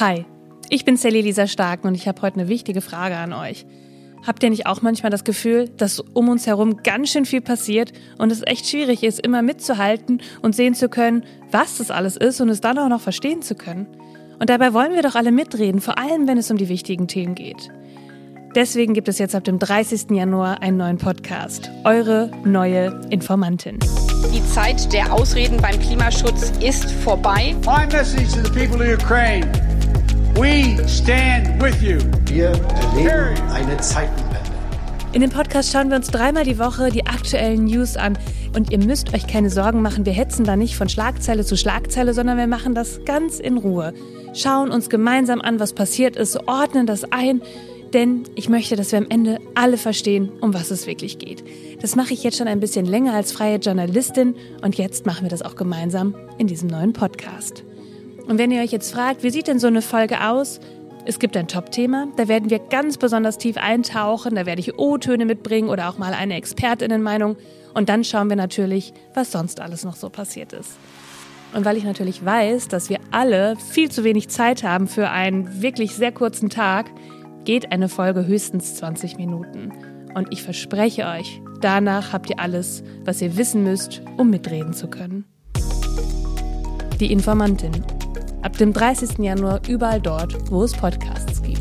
Hi, ich bin Sally Lisa Starken und ich habe heute eine wichtige Frage an euch. Habt ihr nicht auch manchmal das Gefühl, dass um uns herum ganz schön viel passiert und es echt schwierig ist, immer mitzuhalten und sehen zu können, was das alles ist und es dann auch noch verstehen zu können? Und dabei wollen wir doch alle mitreden, vor allem wenn es um die wichtigen Themen geht. Deswegen gibt es jetzt ab dem 30. Januar einen neuen Podcast. Eure neue Informantin. Die Zeit der Ausreden beim Klimaschutz ist vorbei. My message to the people of Ukraine. Stand with you. Wir erleben eine Zeitenwende. In dem Podcast schauen wir uns dreimal die Woche die aktuellen News an. Und ihr müsst euch keine Sorgen machen, wir hetzen da nicht von Schlagzeile zu Schlagzeile, sondern wir machen das ganz in Ruhe. Schauen uns gemeinsam an, was passiert ist, ordnen das ein denn ich möchte, dass wir am Ende alle verstehen, um was es wirklich geht. Das mache ich jetzt schon ein bisschen länger als freie Journalistin und jetzt machen wir das auch gemeinsam in diesem neuen Podcast. Und wenn ihr euch jetzt fragt, wie sieht denn so eine Folge aus? Es gibt ein Top-Thema, da werden wir ganz besonders tief eintauchen, da werde ich O-Töne mitbringen oder auch mal eine Expertinnenmeinung und dann schauen wir natürlich, was sonst alles noch so passiert ist. Und weil ich natürlich weiß, dass wir alle viel zu wenig Zeit haben für einen wirklich sehr kurzen Tag, geht eine Folge höchstens 20 Minuten. Und ich verspreche euch, danach habt ihr alles, was ihr wissen müsst, um mitreden zu können. Die Informantin. Ab dem 30. Januar überall dort, wo es Podcasts gibt.